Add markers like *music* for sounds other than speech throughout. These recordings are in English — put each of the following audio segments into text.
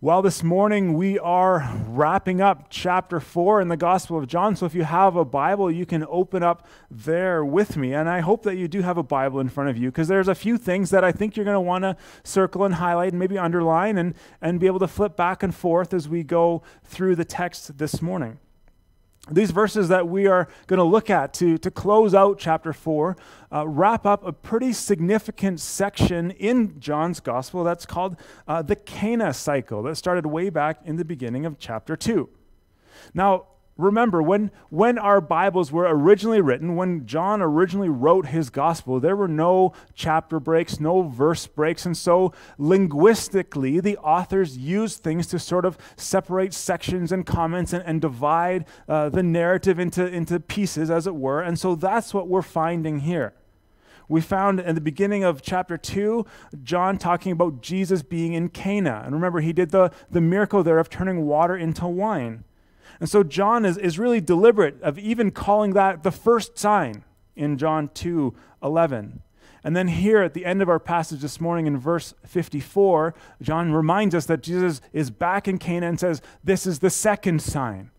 Well, this morning we are wrapping up chapter 4 in the Gospel of John. So if you have a Bible, you can open up there with me. And I hope that you do have a Bible in front of you because there's a few things that I think you're going to want to circle and highlight and maybe underline and, and be able to flip back and forth as we go through the text this morning. These verses that we are going to look at to, to close out chapter 4 uh, wrap up a pretty significant section in John's gospel that's called uh, the Cana cycle that started way back in the beginning of chapter 2. Now, remember, when, when our Bibles were originally written, when John originally wrote his gospel, there were no chapter breaks, no verse breaks. And so, linguistically, the authors used things to sort of separate sections and comments and, and divide uh, the narrative into, into pieces, as it were. And so, that's what we're finding here. We found in the beginning of chapter 2, John talking about Jesus being in Cana. And remember, he did the, the miracle there of turning water into wine. And so John is, is really deliberate of even calling that the first sign in John 2 11. And then here at the end of our passage this morning in verse 54, John reminds us that Jesus is back in Cana and says, This is the second sign.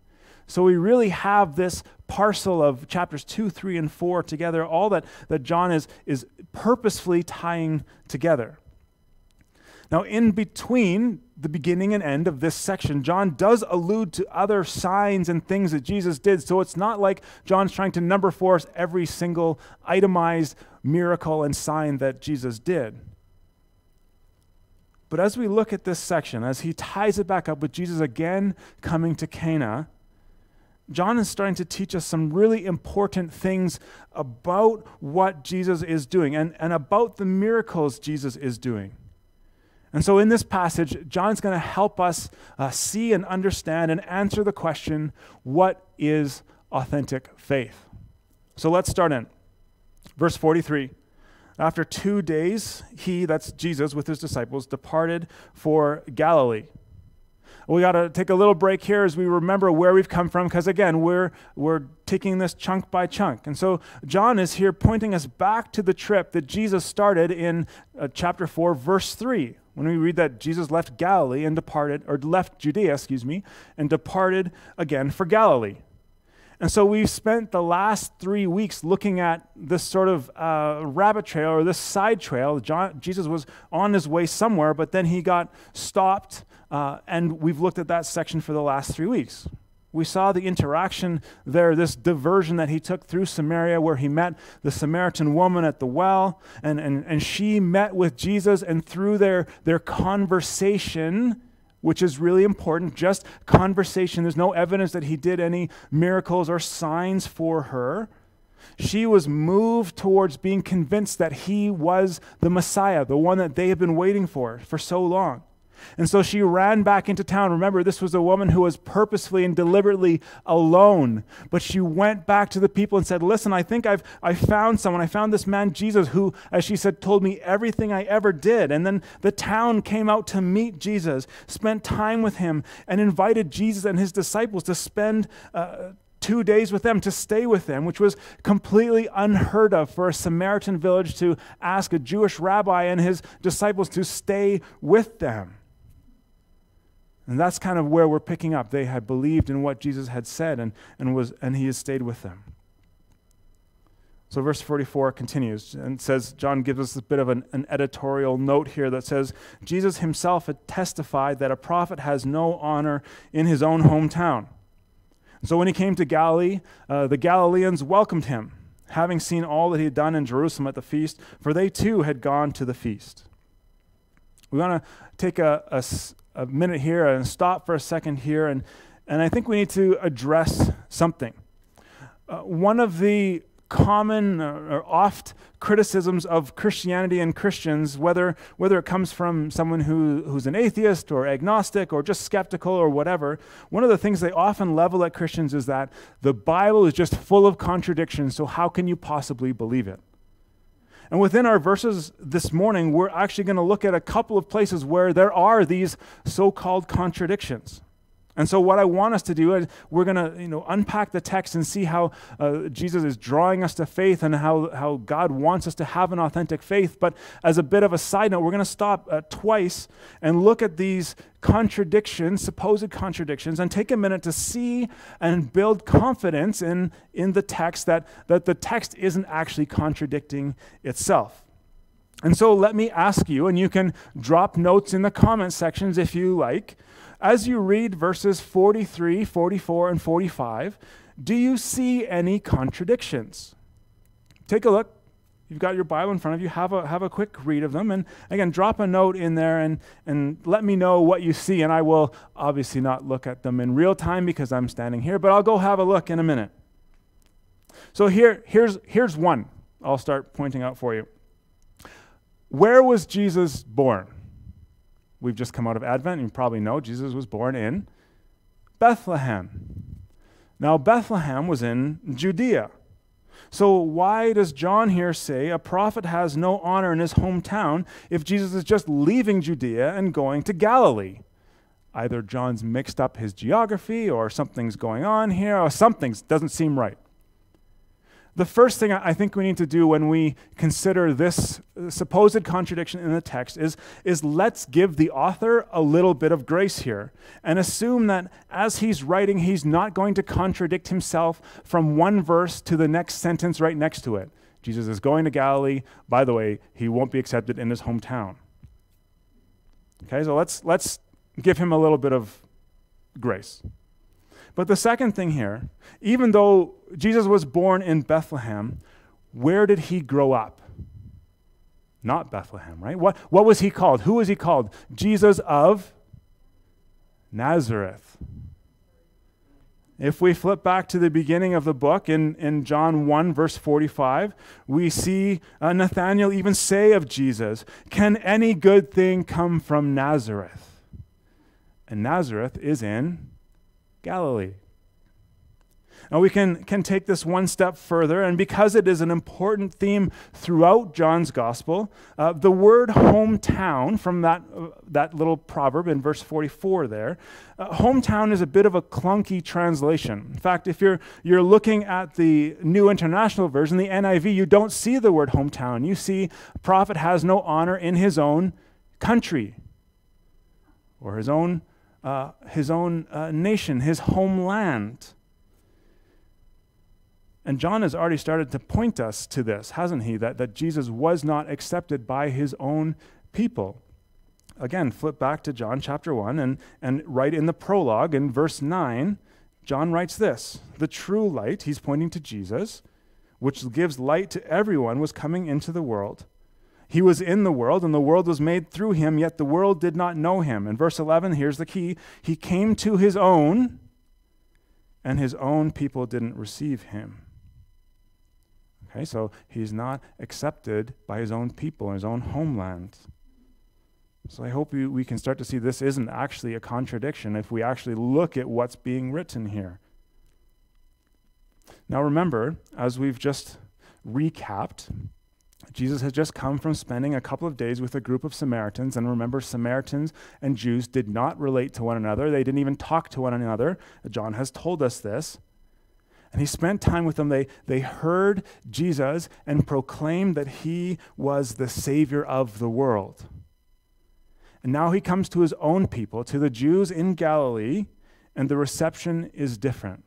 So we really have this parcel of chapters 2, 3, and 4 together, all that, that John is, is purposefully tying together. Now, in between the beginning and end of this section, John does allude to other signs and things that Jesus did. So it's not like John's trying to number force every single itemized miracle and sign that Jesus did. But as we look at this section, as he ties it back up with Jesus again coming to Cana, John is starting to teach us some really important things about what Jesus is doing and, and about the miracles Jesus is doing. And so, in this passage, John's going to help us uh, see and understand and answer the question what is authentic faith? So, let's start in. Verse 43. After two days, he, that's Jesus, with his disciples, departed for Galilee. We got to take a little break here as we remember where we've come from, because again, we're, we're taking this chunk by chunk. And so John is here pointing us back to the trip that Jesus started in uh, chapter 4, verse 3, when we read that Jesus left Galilee and departed, or left Judea, excuse me, and departed again for Galilee. And so we've spent the last three weeks looking at this sort of uh, rabbit trail or this side trail. John, Jesus was on his way somewhere, but then he got stopped, uh, and we've looked at that section for the last three weeks. We saw the interaction there, this diversion that he took through Samaria, where he met the Samaritan woman at the well, and, and, and she met with Jesus, and through their, their conversation, which is really important, just conversation, there's no evidence that he did any miracles or signs for her. She was moved towards being convinced that he was the Messiah, the one that they had been waiting for for so long. And so she ran back into town. Remember, this was a woman who was purposefully and deliberately alone. But she went back to the people and said, Listen, I think I've I found someone. I found this man, Jesus, who, as she said, told me everything I ever did. And then the town came out to meet Jesus, spent time with him, and invited Jesus and his disciples to spend. Uh, two days with them to stay with them, which was completely unheard of for a Samaritan village to ask a Jewish rabbi and his disciples to stay with them. And that's kind of where we're picking up. They had believed in what Jesus had said, and, and, was, and he has stayed with them. So, verse 44 continues and says, John gives us a bit of an, an, editorial note here that says, Jesus himself had testified that a prophet has no honor in his own hometown. So, when he came to Galilee, uh, the Galileans welcomed him, having seen all that he had done in Jerusalem at the feast, for they too had gone to the feast. We want to take a, a, a minute here and stop for a second here, and, and I think we need to address something. Uh, one of the common or oft criticisms of Christianity and Christians, whether, whether it comes from someone who, who's an atheist or agnostic or just skeptical or whatever, one of the things they often level at Christians is that the Bible is just full of contradictions, so how can you possibly believe it? And within our verses this morning, we're actually going to look at a couple of places where there are these so called contradictions. And so, what I want us to do is we're going to you know, unpack the text and see how uh, Jesus is drawing us to faith and how, how God wants us to have an authentic faith. But as a bit of a side note, we're going to stop uh, twice and look at these contradictions, supposed contradictions, and take a minute to see and build confidence in, in the text that, that the text isn't actually contradicting itself. And so let me ask you, and you can drop notes in the comment sections if you like. As you read verses 43, 44, and 45, do you see any contradictions? Take a look. You've got your Bible in front of you. Have a, have a quick read of them. And again, drop a note in there and, and let me know what you see. And I will obviously not look at them in real time because I'm standing here, but I'll go have a look in a minute. So here, here's, here's one I'll start pointing out for you. Where was Jesus born? We've just come out of Advent. And you probably know Jesus was born in Bethlehem. Now, Bethlehem was in Judea. So, why does John here say a prophet has no honor in his hometown if Jesus is just leaving Judea and going to Galilee? Either John's mixed up his geography or something's going on here or something doesn't seem right the first thing I think we need to do when we consider this supposed contradiction in the text is, is let's give the author a little bit of grace here and assume that as he's writing, he's not going to contradict himself from one verse to the next sentence right next to it. Jesus is going to Galilee. By the way, he won't be accepted in his hometown. Okay, so let's, let's give him a little bit of grace. But the second thing here, even though Jesus was born in Bethlehem, where did he grow up? Not Bethlehem, right? What, what was he called? Who was he called? Jesus of Nazareth. If we flip back to the beginning of the book in, in John 1, verse 45, we see uh, Nathanael even say of Jesus, Can any good thing come from Nazareth? And Nazareth is in Galilee. Now, we can, can take this one step further, and because it is an important theme throughout John's gospel, uh, the word hometown from that, uh, that little proverb in verse 44 there, uh, hometown is a bit of a clunky translation. In fact, if you're, you're looking at the New International Version, the NIV, you don't see the word hometown. You see, prophet has no honor in his own country or his own uh, his own uh, nation, his homeland. And John has already started to point us to this, hasn't he? That, that Jesus was not accepted by his own people. Again, flip back to John chapter 1 and, and right in the prologue in verse 9, John writes this The true light, he's pointing to Jesus, which gives light to everyone, was coming into the world. He was in the world, and the world was made through him, yet the world did not know him. In verse 11, here's the key He came to his own, and his own people didn't receive him. Okay, so he's not accepted by his own people his own homeland. So I hope we can start to see this isn't actually a contradiction if we actually look at what's being written here. Now remember, as we've just recapped, Jesus had just come from spending a couple of days with a group of Samaritans. And remember, Samaritans and Jews did not relate to one another, they didn't even talk to one another. John has told us this. And he spent time with them. They, they heard Jesus and proclaimed that he was the Savior of the world. And now he comes to his own people, to the Jews in Galilee, and the reception is different.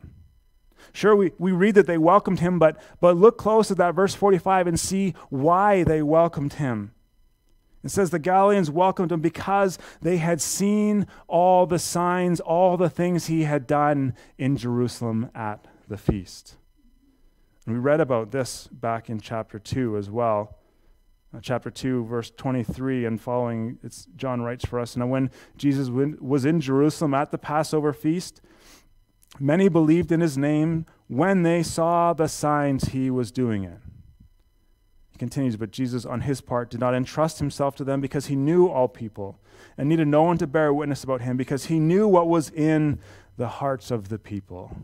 Sure, we, we read that they welcomed him, but, but look close at that verse 45 and see why they welcomed him. It says the Galileans welcomed him because they had seen all the signs, all the things he had done in Jerusalem at the feast. And we read about this back in chapter 2 as well. Uh, chapter 2, verse 23 and following, it's, John writes for us Now, when Jesus was in Jerusalem at the Passover feast, Many believed in his name when they saw the signs he was doing it. He continues, but Jesus, on his part, did not entrust himself to them because he knew all people and needed no one to bear witness about him because he knew what was in the hearts of the people.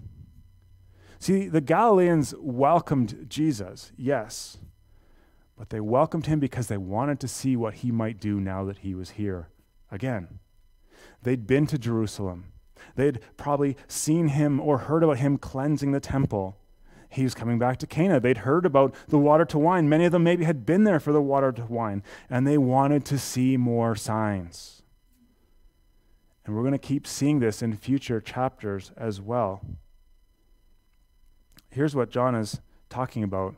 See, the Galileans welcomed Jesus, yes, but they welcomed him because they wanted to see what he might do now that he was here again. They'd been to Jerusalem. They'd probably seen him or heard about him cleansing the temple. He was coming back to Cana. They'd heard about the water to wine. Many of them maybe had been there for the water to wine, and they wanted to see more signs. And we're going to keep seeing this in future chapters as well. Here's what John is talking about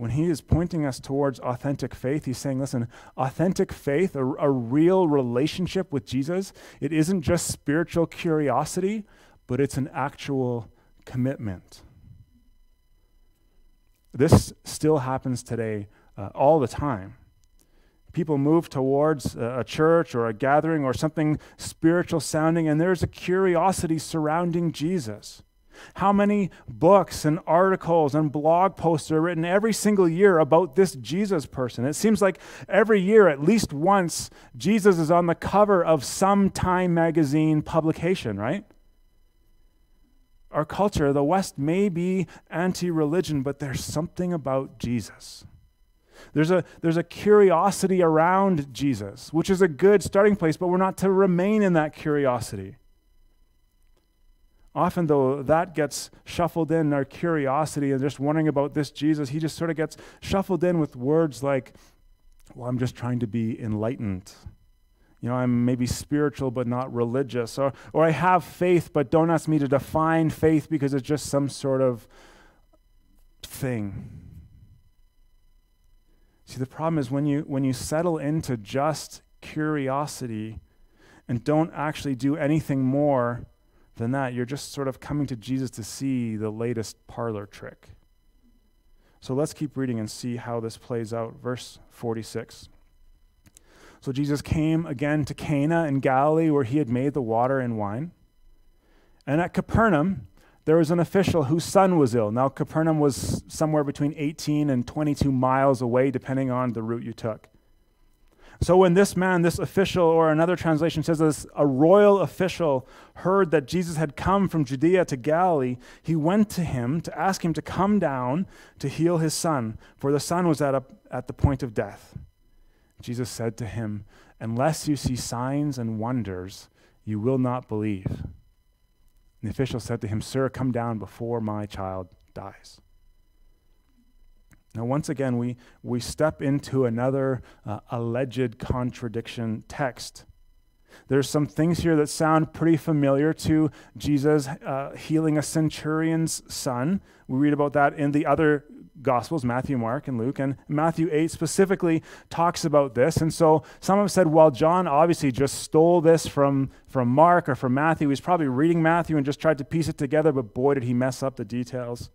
when he is pointing us towards authentic faith, he's saying, listen, authentic faith, a, a, real relationship with Jesus, it isn't just spiritual curiosity, but it's an actual commitment. This still happens today uh, all the time. People move towards a, a church or a gathering or something spiritual sounding, and there's a curiosity surrounding Jesus. How many books and articles and blog posts are written every single year about this Jesus person? It seems like every year, at least once, Jesus is on the cover of some Time magazine publication, right? Our culture, the West, may be anti religion, but there's something about Jesus. There's a, there's a curiosity around Jesus, which is a good starting place, but we're not to remain in that curiosity. Often, though, that gets shuffled in, our curiosity and just wondering about this Jesus, he just sort of gets shuffled in with words like, well, I'm just trying to be enlightened. You know, I'm maybe spiritual but not religious. Or, or I have faith, but don't ask me to define faith because it's just some sort of thing. See, the problem is when you, when you settle into just curiosity and don't actually do anything more than that. You're just sort of coming to Jesus to see the latest parlor trick. So let's keep reading and see how this plays out. Verse 46. So Jesus came again to Cana in Galilee where he had made the water and wine. And at Capernaum, there was an official whose son was ill. Now, Capernaum was somewhere between 18 and 22 miles away, depending on the route you took. So when this man, this official, or another translation says this, a royal official heard that Jesus had come from Judea to Galilee, he went to him to ask him to come down to heal his son, for the son was at, a, at the point of death. Jesus said to him, Unless you see signs and wonders, you will not believe. And the official said to him, Sir, come down before my child dies. Now, once again, we, we step into another uh, alleged contradiction text. There's some things here that sound pretty familiar to Jesus uh, healing a centurion's son. We read about that in the other Gospels, Matthew, Mark, and Luke. And Matthew 8 specifically talks about this. And so some have said, well, John obviously just stole this from, from Mark or from Matthew. He's probably reading Matthew and just tried to piece it together, but boy, did he mess up the details.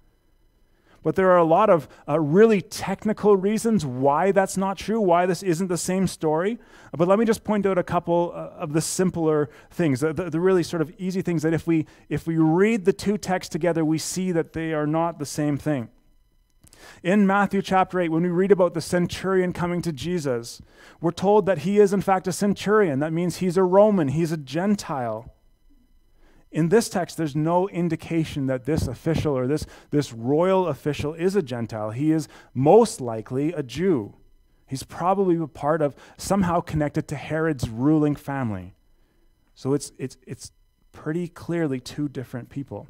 But there are a lot of uh, really technical reasons why that's not true, why this isn't the same story. But let me just point out a couple uh, of the simpler things, the, the, the really sort of easy things that if we, if we read the two texts together, we see that they are not the same thing. In Matthew chapter 8, when we read about the centurion coming to Jesus, we're told that he is, in fact, a centurion. That means he's a Roman, he's a Gentile. In this text, there's no indication that this official or this, this royal official is a Gentile. He is most likely a Jew. He's probably a part of, somehow connected to Herod's ruling family. So it's, it's, it's pretty clearly two different people.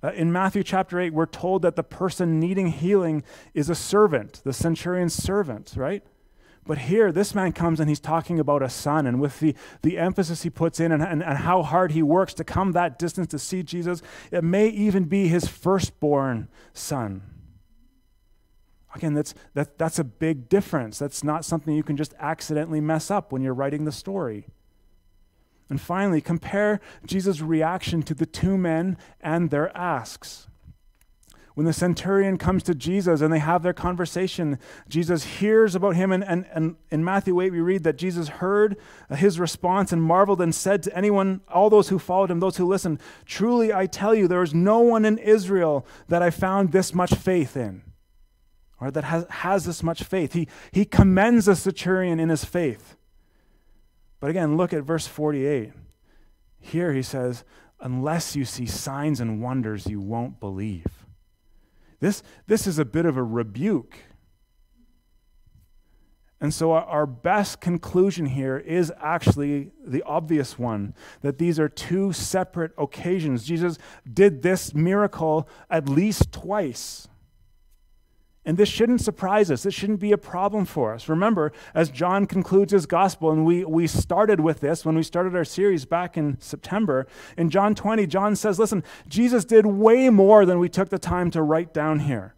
Uh, in Matthew chapter 8, we're told that the person needing healing is a servant, the centurion's servant, right? But here, this man comes and he's talking about a son, and with the, the emphasis he puts in and, and, and how hard he works to come that distance to see Jesus, it may even be his firstborn son. Again, that's, that, that's a big difference. That's not something you can just accidentally mess up when you're writing the story. And finally, compare Jesus' reaction to the two men and their asks. When the centurion comes to Jesus and they have their conversation, Jesus hears about him. And, and, and in Matthew 8, we read that Jesus heard his response and marveled and said to anyone, all those who followed him, those who listened, Truly I tell you, there is no one in Israel that I found this much faith in, or that has, has this much faith. He, he commends the centurion in his faith. But again, look at verse 48. Here he says, Unless you see signs and wonders, you won't believe. This, this is a bit of a rebuke. And so, our best conclusion here is actually the obvious one that these are two separate occasions. Jesus did this miracle at least twice. And this shouldn't surprise us. This shouldn't be a problem for us. Remember, as John concludes his gospel, and we, we started with this when we started our series back in September, in John 20, John says, Listen, Jesus did way more than we took the time to write down here.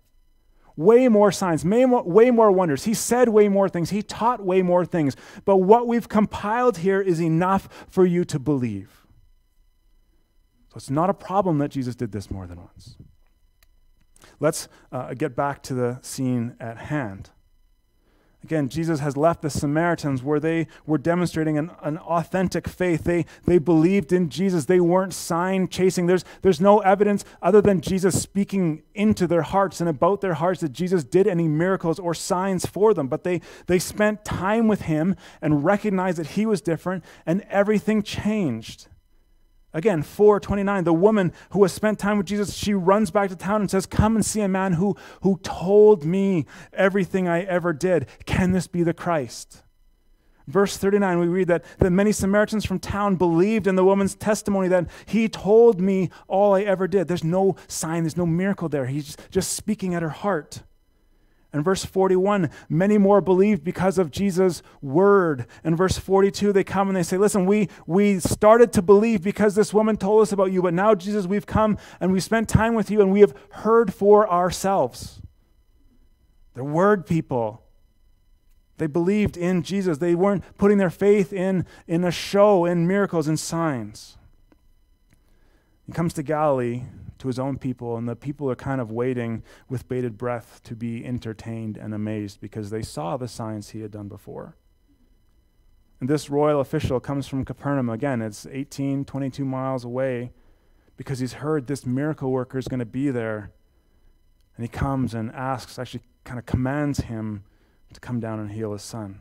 Way more signs, way more, way more wonders. He said way more things. He taught way more things. But what we've compiled here is enough for you to believe. So it's not a problem that Jesus did this more than once. Let's uh, get back to the scene at hand. Again, Jesus has left the Samaritans where they were demonstrating an, an authentic faith. They, they believed in Jesus. They weren't sign chasing. There's, there's no evidence other than Jesus speaking into their hearts and about their hearts that Jesus did any miracles or signs for them. But they, they spent time with him and recognized that he was different, and everything changed. Again, 429, the woman who has spent time with Jesus, she runs back to town and says, Come and see a man who, who told me everything I ever did. Can this be the Christ? Verse 39, we read that, that many Samaritans from town believed in the woman's testimony that he told me all I ever did. There's no sign, there's no miracle there. He's just speaking at her heart. In verse 41, many more believed because of Jesus' word. In verse 42, they come and they say, Listen, we, we started to believe because this woman told us about you, but now, Jesus, we've come and we've spent time with you and we have heard for ourselves. The word people. They believed in Jesus. They weren't putting their faith in, in a show, in miracles and signs. He comes to Galilee to his own people, and the people are kind of waiting with bated breath to be entertained and amazed because they saw the signs he had done before. And this royal official comes from Capernaum. Again, it's 18, 22 miles away because he's heard this miracle worker is going to be there. And he comes and asks, actually, kind of commands him to come down and heal his son.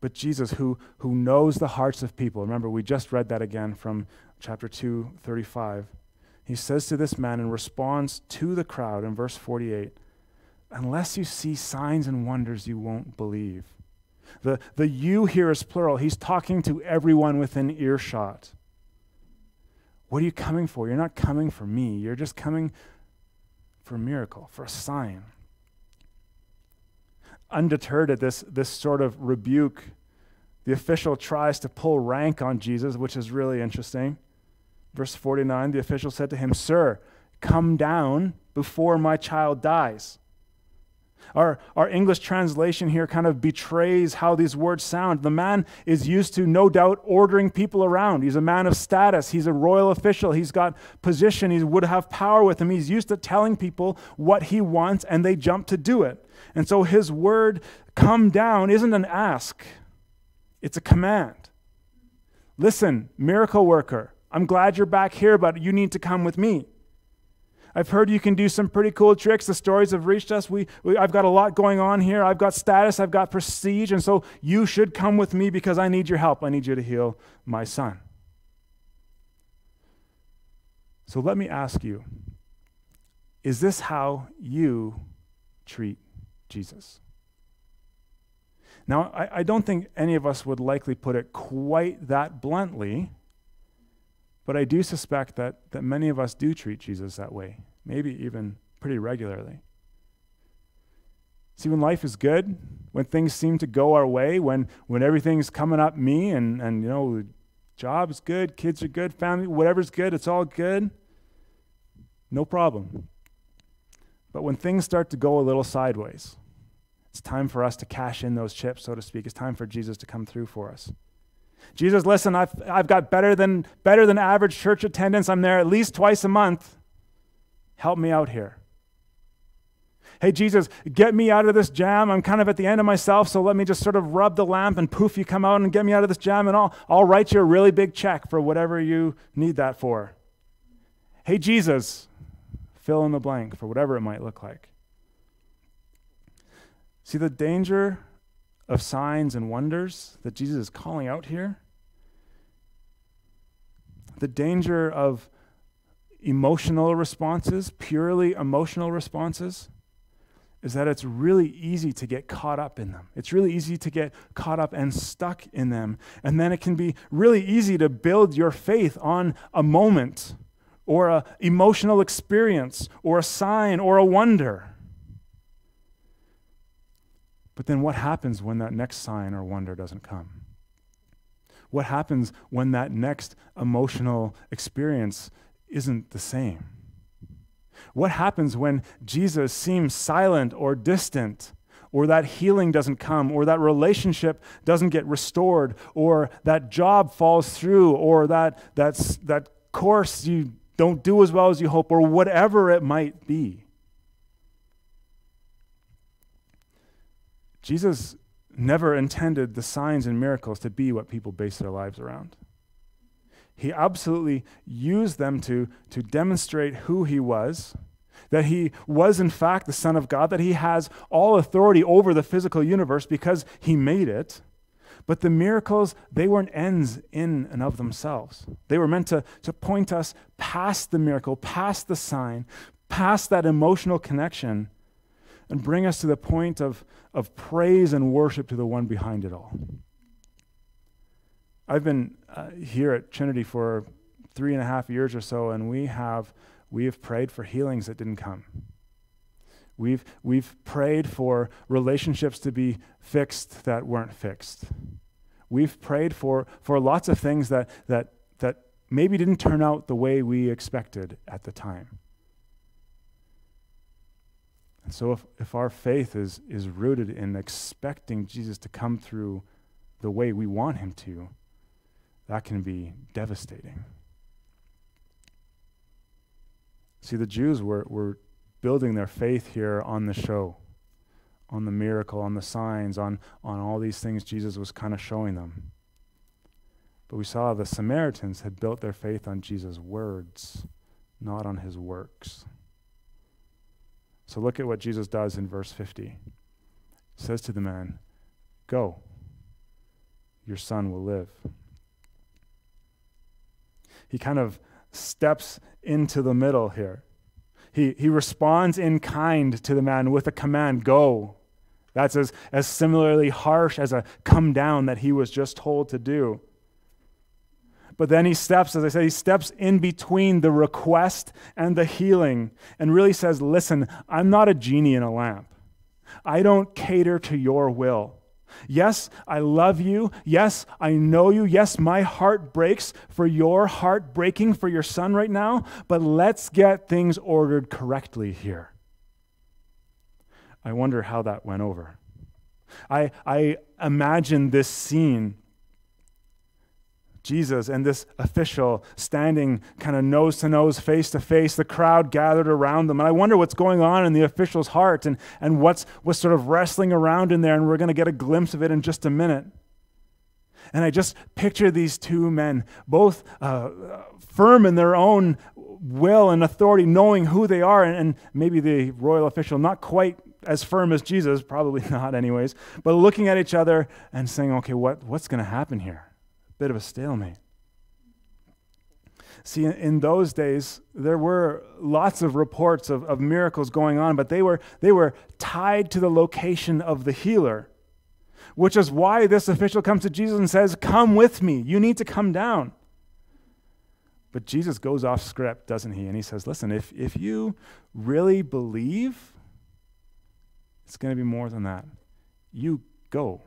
But Jesus, who, who knows the hearts of people, remember, we just read that again from chapter 2, 35 he says to this man in response to the crowd in verse 48 Unless you see signs and wonders, you won't believe. The, the you here is plural. He's talking to everyone within earshot. What are you coming for? You're not coming for me. You're just coming for a miracle, for a sign. Undeterred at this, this sort of rebuke, the official tries to pull rank on Jesus, which is really interesting. Verse 49 the official said to him, Sir, come down before my child dies. Our, our English translation here kind of betrays how these words sound. The man is used to, no doubt, ordering people around. He's a man of status. He's a royal official. He's got position. He would have power with him. He's used to telling people what he wants, and they jump to do it. And so his word, come down, isn't an ask, it's a command. Listen, miracle worker, I'm glad you're back here, but you need to come with me. I've heard you can do some pretty cool tricks. The stories have reached us. We, we, I've got a lot going on here. I've got status, I've got prestige, and so you should come with me because I need your help. I need you to heal my son. So let me ask you is this how you treat Jesus? Now, I, I don't think any of us would likely put it quite that bluntly. But I do suspect that, that many of us do treat Jesus that way, maybe even pretty regularly. See, when life is good, when things seem to go our way, when, when everything's coming up me and, and, you know, job's good, kids are good, family, whatever's good, it's all good, no problem. But when things start to go a little sideways, it's time for us to cash in those chips, so to speak. It's time for Jesus to come through for us. Jesus, listen, I've, I've got better than, better than average church attendance. I'm there at least twice a month. Help me out here. Hey, Jesus, get me out of this jam. I'm kind of at the end of myself, so let me just sort of rub the lamp and poof, you come out and get me out of this jam, and I'll, I'll write you a really big check for whatever you need that for. Hey, Jesus, fill in the blank for whatever it might look like. See, the danger of signs and wonders that Jesus is calling out here, the danger of emotional responses, purely emotional responses, is that it's really easy to get caught up in them. It's really easy to get caught up and stuck in them. And then it can be really easy to build your faith on a moment or an emotional experience or a sign or a wonder. But then what happens when that next sign or wonder doesn't come? What happens when that next emotional experience isn't the same? What happens when Jesus seems silent or distant, or that healing doesn't come, or that relationship doesn't get restored, or that job falls through, or that, that's, that course you don't do as well as you hope, or whatever it might be? Jesus never intended the signs and miracles to be what people base their lives around. He absolutely used them to, to demonstrate who he was, that he was, in fact, the Son of God, that he has all authority over the physical universe because he made it. But the miracles, they weren't ends in and of themselves. They were meant to, to point us past the miracle, past the sign, past that emotional connection, and bring us to the point of, of praise and worship to the one behind it all. I've been uh, here at Trinity for three and a half years or so, and we have, we have prayed for healings that didn't come. We've, we've prayed for relationships to be fixed that weren't fixed. We've prayed for, for lots of things that, that, that maybe didn't turn out the way we expected at the time. And so, if, if our faith is, is rooted in expecting Jesus to come through the way we want him to, that can be devastating. See, the Jews were, were building their faith here on the show, on the miracle, on the signs, on, on all these things Jesus was kind of showing them. But we saw the Samaritans had built their faith on Jesus' words, not on his works. So look at what Jesus does in verse 50. He says to the man, Go, your son will live. He kind of steps into the middle here. He, he responds in kind to the man with a command, Go. That's as, as similarly harsh as a come down that he was just told to do. But then he steps, as I said, he steps in between the request and the healing and really says, Listen, I'm not a genie in a lamp. I don't cater to your will. Yes, I love you. Yes, I know you. Yes, my heart breaks for your heart breaking for your son right now, but let's get things ordered correctly here. I wonder how that went over. I, I imagine this scene Jesus and this official standing kind of nose to nose, face to face, the crowd gathered around them. And I wonder what's going on in the official's heart and, and what's, what's sort of wrestling around in there. And we're going to get a glimpse of it in just a minute. And I just picture these two men, both uh, firm in their own will and authority, knowing who they are, and, and maybe the royal official not quite as firm as Jesus, probably *laughs* not, anyways, but looking at each other and saying, okay, what, what's going to happen here? Bit of a stalemate. See, in those days, there were lots of reports of, of miracles going on, but they were, they were tied to the location of the healer, which is why this official comes to Jesus and says, Come with me. You need to come down. But Jesus goes off script, doesn't he? And he says, Listen, if, if you really believe, it's going to be more than that. You go.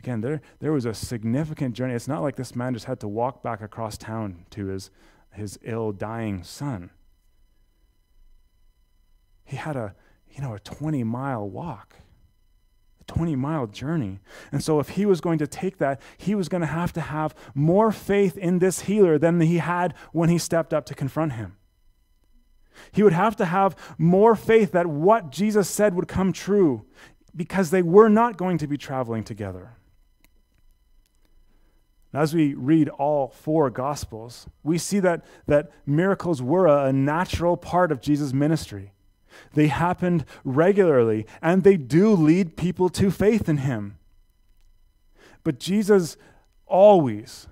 Again, there, there was a significant journey. It's not like this man just had to walk back across town to his, his ill, dying son. He had a, you know, a 20 mile walk, a 20 mile journey. And so, if he was going to take that, he was going to have to have more faith in this healer than he had when he stepped up to confront him. He would have to have more faith that what Jesus said would come true because they were not going to be traveling together. As we read all four Gospels, we see that, that miracles were a natural part of Jesus' ministry. They happened regularly, and they do lead people to faith in him. But Jesus always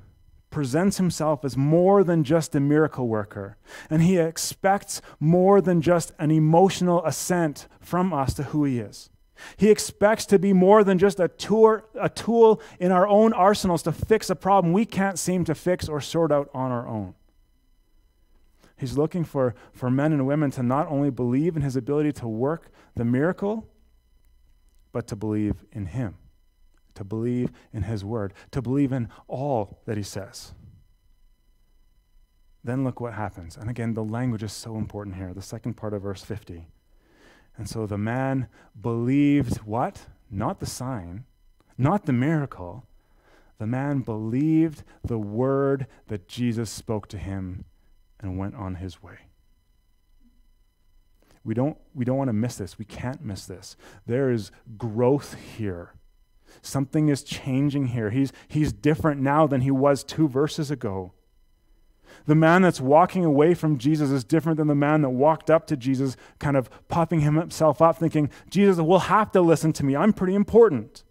presents himself as more than just a miracle worker, and he expects more than just an emotional assent from us to who he is. He expects to be more than just a, tour, a tool in our own arsenals to fix a problem we can't seem to fix or sort out on our own. He's looking for, for men and women to not only believe in his ability to work the miracle, but to believe in him to believe in his word, to believe in all that he says. Then look what happens. And again, the language is so important here. The second part of verse 50. And so the man believed what? Not the sign, not the miracle. The man believed the word that Jesus spoke to him and went on his way. We don't, we don't want to miss this. We can't miss this. There is growth here. Something is changing here. He's, he's different now than he was two verses ago. The man that's walking away from Jesus is different than the man that walked up to Jesus, kind of puffing himself up, thinking, Jesus will have to listen to me. I'm pretty important.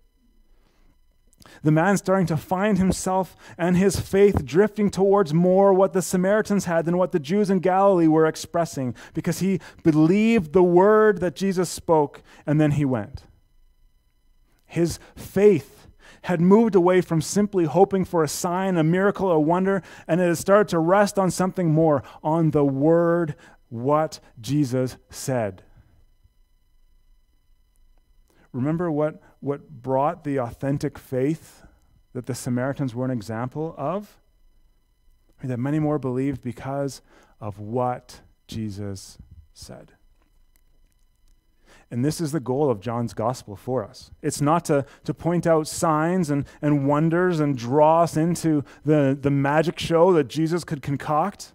The man starting to find himself and his faith drifting towards more what the Samaritans had than what the Jews in Galilee were expressing because he believed the word that Jesus spoke and then he went. His faith had moved away from simply hoping for a sign, a miracle, a wonder, and it had started to rest on something more, on the word, what Jesus said. Remember what, what brought the authentic faith that the Samaritans were an example of? That many more believed because of what Jesus said. And this is the goal of John's gospel for us. It's not to, to point out signs and, and wonders and draw us into the, the magic show that Jesus could concoct.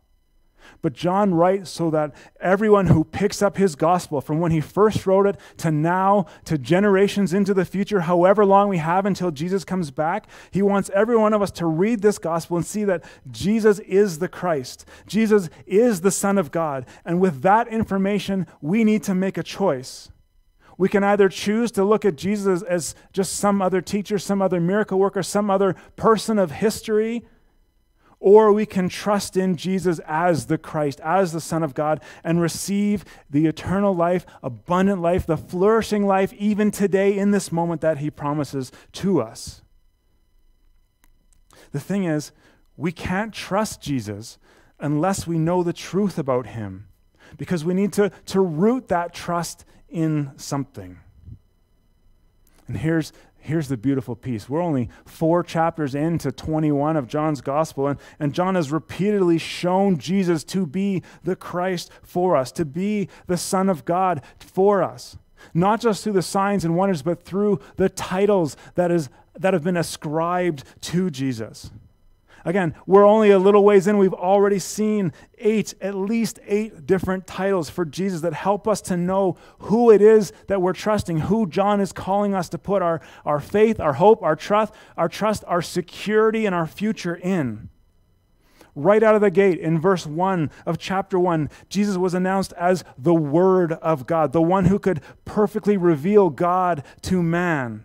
But John writes so that everyone who picks up his gospel from when he first wrote it to now, to generations into the future, however long we have until Jesus comes back, he wants every one of us to read this gospel and see that Jesus is the Christ. Jesus is the Son of God. And with that information, we need to make a choice. We can either choose to look at Jesus as, just some other teacher, some other miracle worker, some other person of history, or we can trust in Jesus as the Christ, as the Son of God, and receive the eternal life, abundant life, the flourishing life, even today in this moment that He promises to us. The thing is, we can't trust Jesus unless we know the truth about Him, because we need to, to root that trust in something. And here's, here's the beautiful piece. We're only four chapters into 21 of John's gospel, and, and John has repeatedly shown Jesus to be the Christ for us, to be the Son of God for us. Not just through the signs and wonders, but through the titles that, is, that have been ascribed to Jesus. Again, we're only a little ways in. We've already seen eight, at least eight different titles for Jesus that help us to know who it is that we're trusting, who John is calling us to put our, our faith, our hope, our trust, our trust, our security, and our future in. Right out of the gate in verse 1 of chapter 1, Jesus was announced as the Word of God, the one who could perfectly reveal God to man.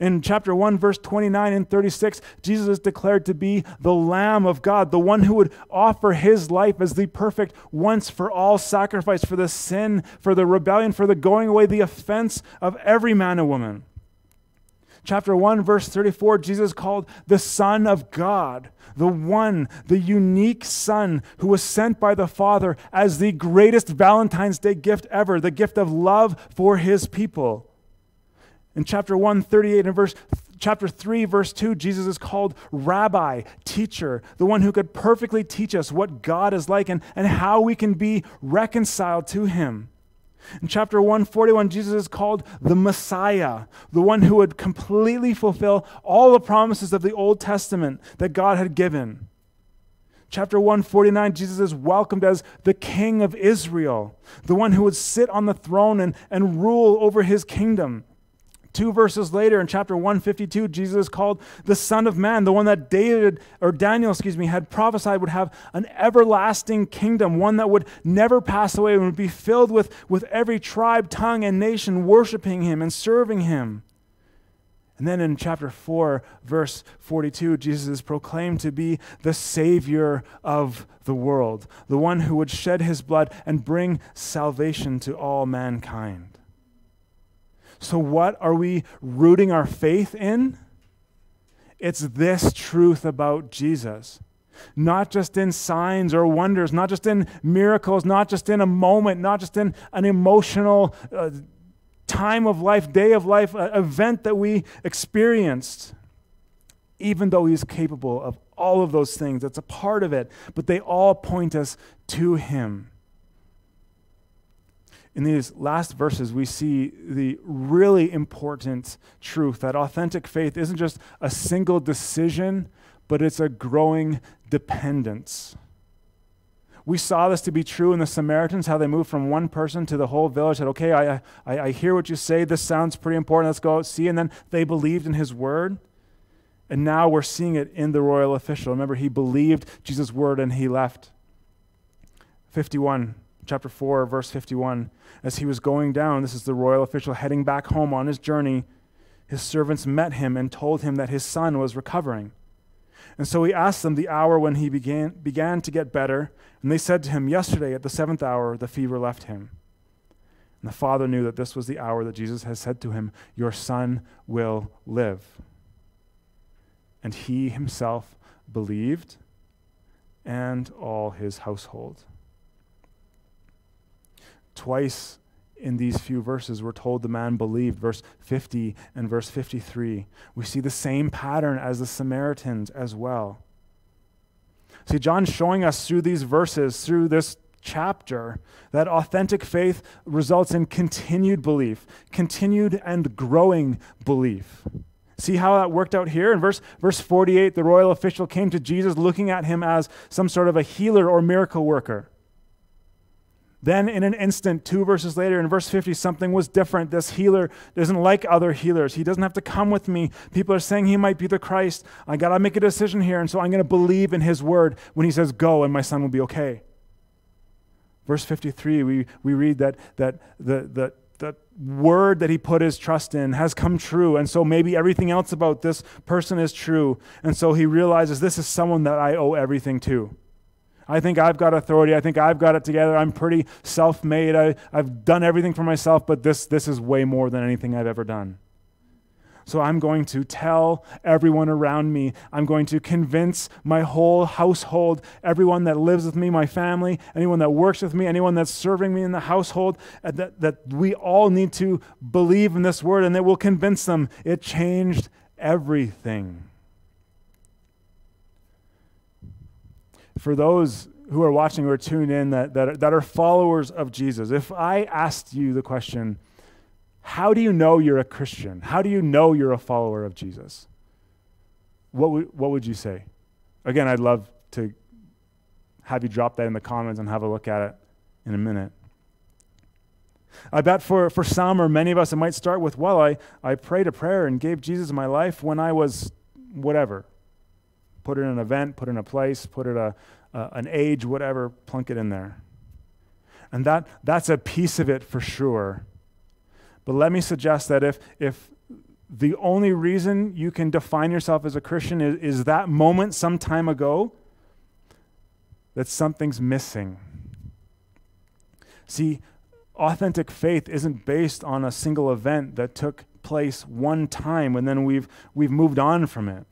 In chapter 1, verse 29 and 36, Jesus is declared to be the Lamb of God, the one who would offer his life as the perfect once for all sacrifice for the sin, for the rebellion, for the going away, the offense of every man and woman. Chapter 1, verse 34, Jesus called the Son of God, the one, the unique Son who was sent by the Father as the greatest Valentine's Day gift ever, the gift of love for his people. In chapter 1, 38 and verse chapter 3, verse 2, Jesus is called rabbi, teacher, the one who could perfectly teach us what God is like and, and how we can be reconciled to him. In chapter 141, Jesus is called the Messiah, the one who would completely fulfill all the promises of the Old Testament that God had given. Chapter 149, Jesus is welcomed as the King of Israel, the one who would sit on the throne and, and rule over his kingdom. Two verses later in chapter 152, Jesus is called the Son of Man, the one that David or Daniel, excuse me, had prophesied would have an everlasting kingdom, one that would never pass away and would be filled with, with every tribe, tongue, and nation worshiping him and serving him. And then in chapter 4, verse 42, Jesus is proclaimed to be the Savior of the world, the one who would shed his blood and bring salvation to all mankind. So, what are we rooting our faith in? It's this truth about Jesus. Not just in signs or wonders, not just in miracles, not just in a moment, not just in an emotional uh, time of life, day of life, uh, event that we experienced. Even though He's capable of all of those things, that's a part of it, but they all point us to Him in these last verses, we see the really important truth that authentic faith isn't just a single decision, but it's a growing dependence. We saw this to be true in the Samaritans, how they moved from one person to the whole village, said, Okay, I, I, I hear what you say. This sounds pretty important. Let's go out see. And then they believed in his word. And now we're seeing it in the royal official. Remember, he believed Jesus' word and he left. 51 chapter 4, verse 51. As he was going down, this is the royal official heading back home on his journey, his servants met him and told him that his son was recovering. And so he asked them the hour when he began, began to get better, and they said to him, Yesterday at the seventh hour, the fever left him. And the father knew that this was the hour that Jesus had said to him, Your son will live. And he himself believed, and all his household. Twice in these few verses, we're told the man believed, verse 50 and verse 53. We see the same pattern as the Samaritans as well. See, John's showing us through these verses, through this chapter, that authentic faith results in continued belief, continued and growing belief. See how that worked out here? In verse, verse 48, the royal official came to Jesus looking at him as some sort of a healer or miracle worker. Then, in an instant, two verses later, in verse 50, something was different. This healer isn't like other healers. He doesn't have to come with me. People are saying he might be the Christ. I got to make a decision here, and so I'm going to believe in his word when he says, Go, and my son will be okay. Verse 53, we, we read that, that the, the, the word that he put his trust in has come true. And so maybe everything else about this person is true. And so he realizes this is someone that I owe everything to. I think I've got authority. I think I've got it together. I'm pretty self made. I've done everything for myself, but this, this is way more than anything I've ever done. So I'm going to tell everyone around me. I'm going to convince my whole household, everyone that lives with me, my family, anyone that works with me, anyone that's serving me in the household, uh, that, that we all need to believe in this word and that will convince them it changed everything. For those who are watching or tuned in that, that, are, that are followers of Jesus, if I asked you the question, how do you know you're a Christian? How do you know you're a follower of Jesus? What, w- what would you say? Again, I'd love to have you drop that in the comments and have a look at it in a minute. I bet for, for some or many of us, it might start with, well, I, I prayed a prayer and gave Jesus my life when I was whatever, put it in an event, put it in a place, put it a, a, an age, whatever, plunk it in there. And that, that's a piece of it for sure. But let me suggest that if, if the only reason you can define yourself as a Christian is, is that moment some time ago, that something's missing. See, authentic faith isn't based on a single event that took place one time and then we've, we've moved on from it.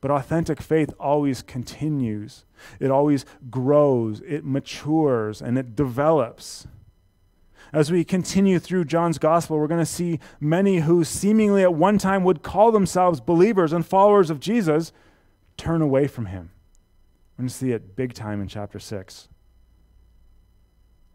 But authentic faith always continues, it always grows, it matures, and it develops. As we continue through John's gospel, we're going to see many who seemingly at one time would call themselves believers and followers of Jesus turn away from him. We're going to see it big time in chapter 6.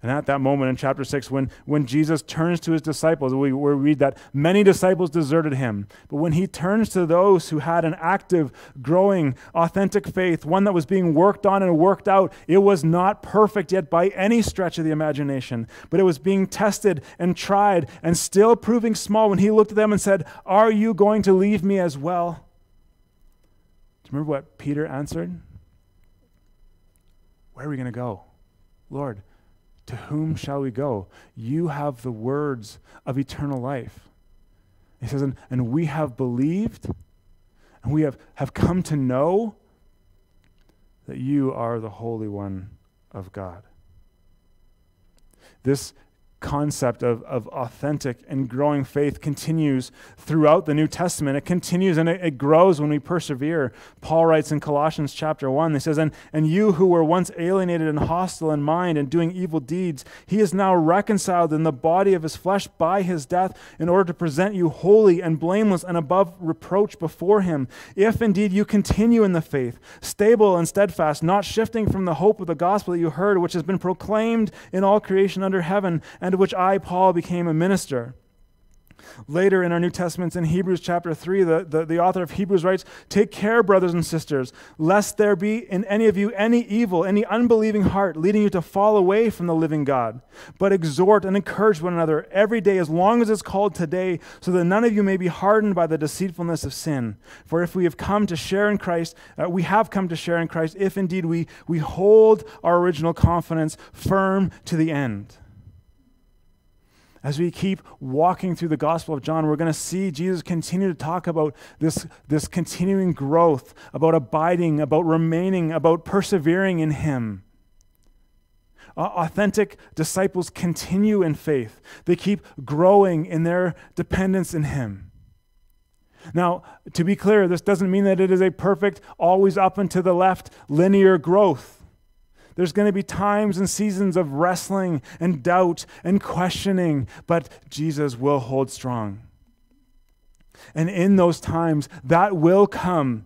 And at that moment in chapter 6, when, when Jesus turns to his disciples, we, we read that many disciples deserted him. But when he turns to those who had an active, growing, authentic faith, one that was being worked on and worked out, it was not perfect yet by any stretch of the imagination, but it was being tested and tried and still proving small when he looked at them and said, Are you going to leave me as well? Do you remember what Peter answered? Where are we going to go? Lord, to whom shall we go? You have the words of eternal life. He says, and, and we have believed and we have, have come to know that you are the Holy One of God. This concept of, of authentic and growing faith continues throughout the New Testament. It continues and it, it, grows when we persevere. Paul writes in Colossians chapter 1, he says, and, and you who were once alienated and hostile in mind and doing evil deeds, he is now reconciled in the body of his flesh by his death in order to present you holy and blameless and above reproach before him. If indeed you continue in the faith, stable and steadfast, not shifting from the hope of the gospel that you heard, which has been proclaimed in all creation under heaven, and to which I, Paul, became a minister. Later in our New Testaments, in Hebrews chapter 3, the, the, the, author of Hebrews writes, Take care, brothers and sisters, lest there be in any of you any evil, any unbelieving heart, leading you to fall away from the living God. But exhort and encourage one another every day, as long as it's called today, so that none of you may be hardened by the deceitfulness of sin. For if we have come to share in Christ, uh, we have come to share in Christ, if indeed we, we hold our original confidence firm to the end as we keep walking through the Gospel of John, we're going to see Jesus continue to talk about this, this continuing growth, about abiding, about remaining, about persevering in Him. Uh, authentic disciples continue in faith, they keep growing in their dependence in Him. Now, to be clear, this doesn't mean that it is a perfect, always up and to the left, linear growth. There's going to be times and seasons of wrestling and doubt and questioning, but Jesus will hold strong. And in those times, that will come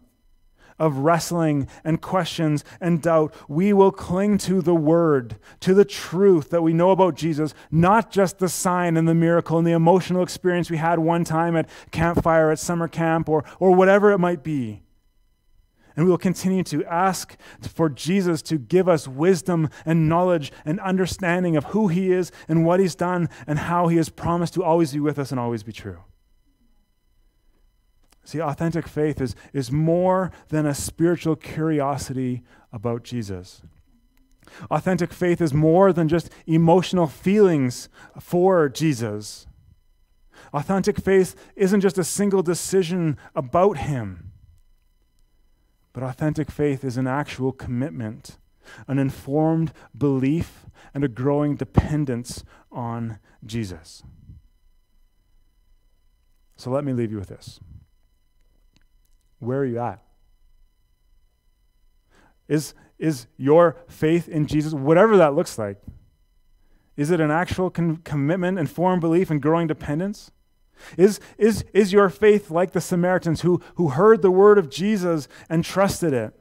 of wrestling and questions and doubt, we will cling to the word, to the truth that we know about Jesus, not just the sign and the miracle and the emotional experience we had one time at campfire at summer camp or, or whatever it might be. And we will continue to ask for Jesus to give us wisdom and knowledge and understanding of who he is and what he's done and how he has promised to always be with us and always be true. See, authentic faith is, is more than a spiritual curiosity about Jesus. Authentic faith is more than just emotional feelings for Jesus. Authentic faith isn't just a single decision about him. But authentic faith is an actual commitment, an informed belief, and a growing dependence on Jesus. So let me leave you with this. Where are you at? Is, is your faith in Jesus, whatever that looks like, is it an actual con- commitment, informed belief, and growing dependence? Is, is, is your faith like the Samaritans who, who heard the word of Jesus and trusted it?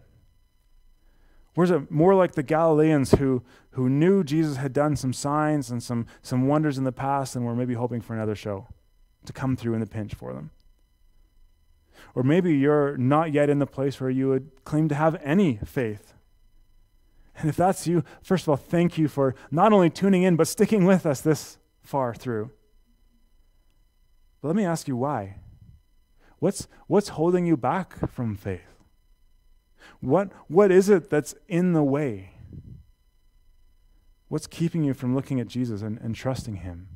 Or is it more like the Galileans who, who knew Jesus had done some signs and some, some wonders in the past and were maybe hoping for another show to come through in the pinch for them? Or maybe you're not yet in the place where you would claim to have any faith. And if that's you, first of all, thank you for not only tuning in, but sticking with us this far through. But let me ask you why. What's, what's holding you back from faith? What, what is it that's in the way? What's keeping you from looking at Jesus and, and trusting Him?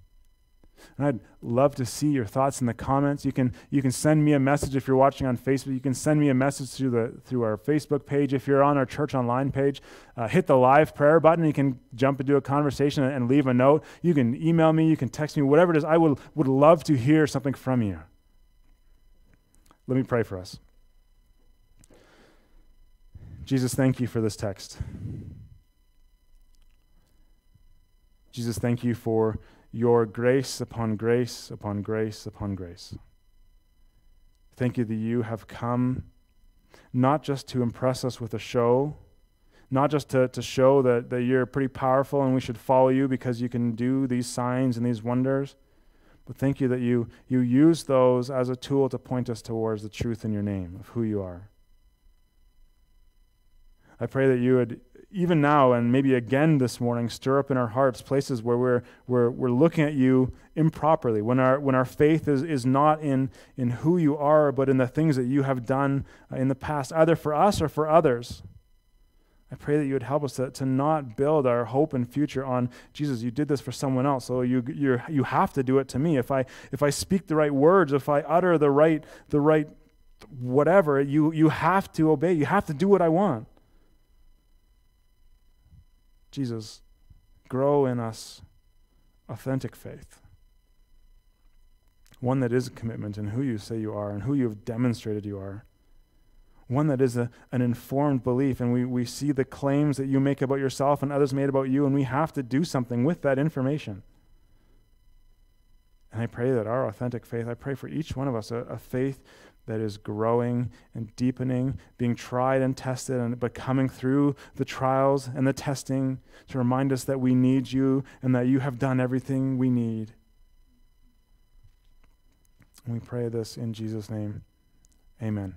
And I'd love to see your thoughts in the comments. You can, you can send me a message if you're watching on Facebook. You can send me a message through, the, through our Facebook page. If you're on our church online page, uh, hit the live prayer button. You can jump into a conversation and, and leave a note. You can email me. You can text me, whatever it is. I would, would love to hear something from you. Let me pray for us. Jesus, thank you for this text. Jesus, thank you for your grace upon grace upon grace upon grace. Thank you that you have come not just to impress us with a show, not just to, to show that, that you're pretty powerful and we should follow you because you can do these signs and these wonders, but thank you that you, you use those as a tool to point us towards the truth in your name of who you are. I pray that you would even now and maybe again this morning, stir up in our hearts places where we're, we're, we're looking at you improperly, when our, when our faith is, is not in, in who you are, but in the things that you have done uh, in the past, either for us or for others. I pray that you would help us to, to not build our hope and future on Jesus. You did this for someone else, so you you you have to do it to me. If I if I speak the right words, if I utter the right the right whatever, you you have to obey. You have to do what I want. Jesus, grow in us authentic faith. One that is a commitment in who you say you are and who you have demonstrated you are one that is a, an informed belief. And we, we see the claims that you make about yourself and others made about you, and we have to do something with that information. And I pray that our authentic faith, I pray for each one of us a, a faith that is growing and deepening, being tried and tested, and but coming through the trials and the testing to remind us that we need you and that you have done everything we need. And we pray this in Jesus' name. Amen.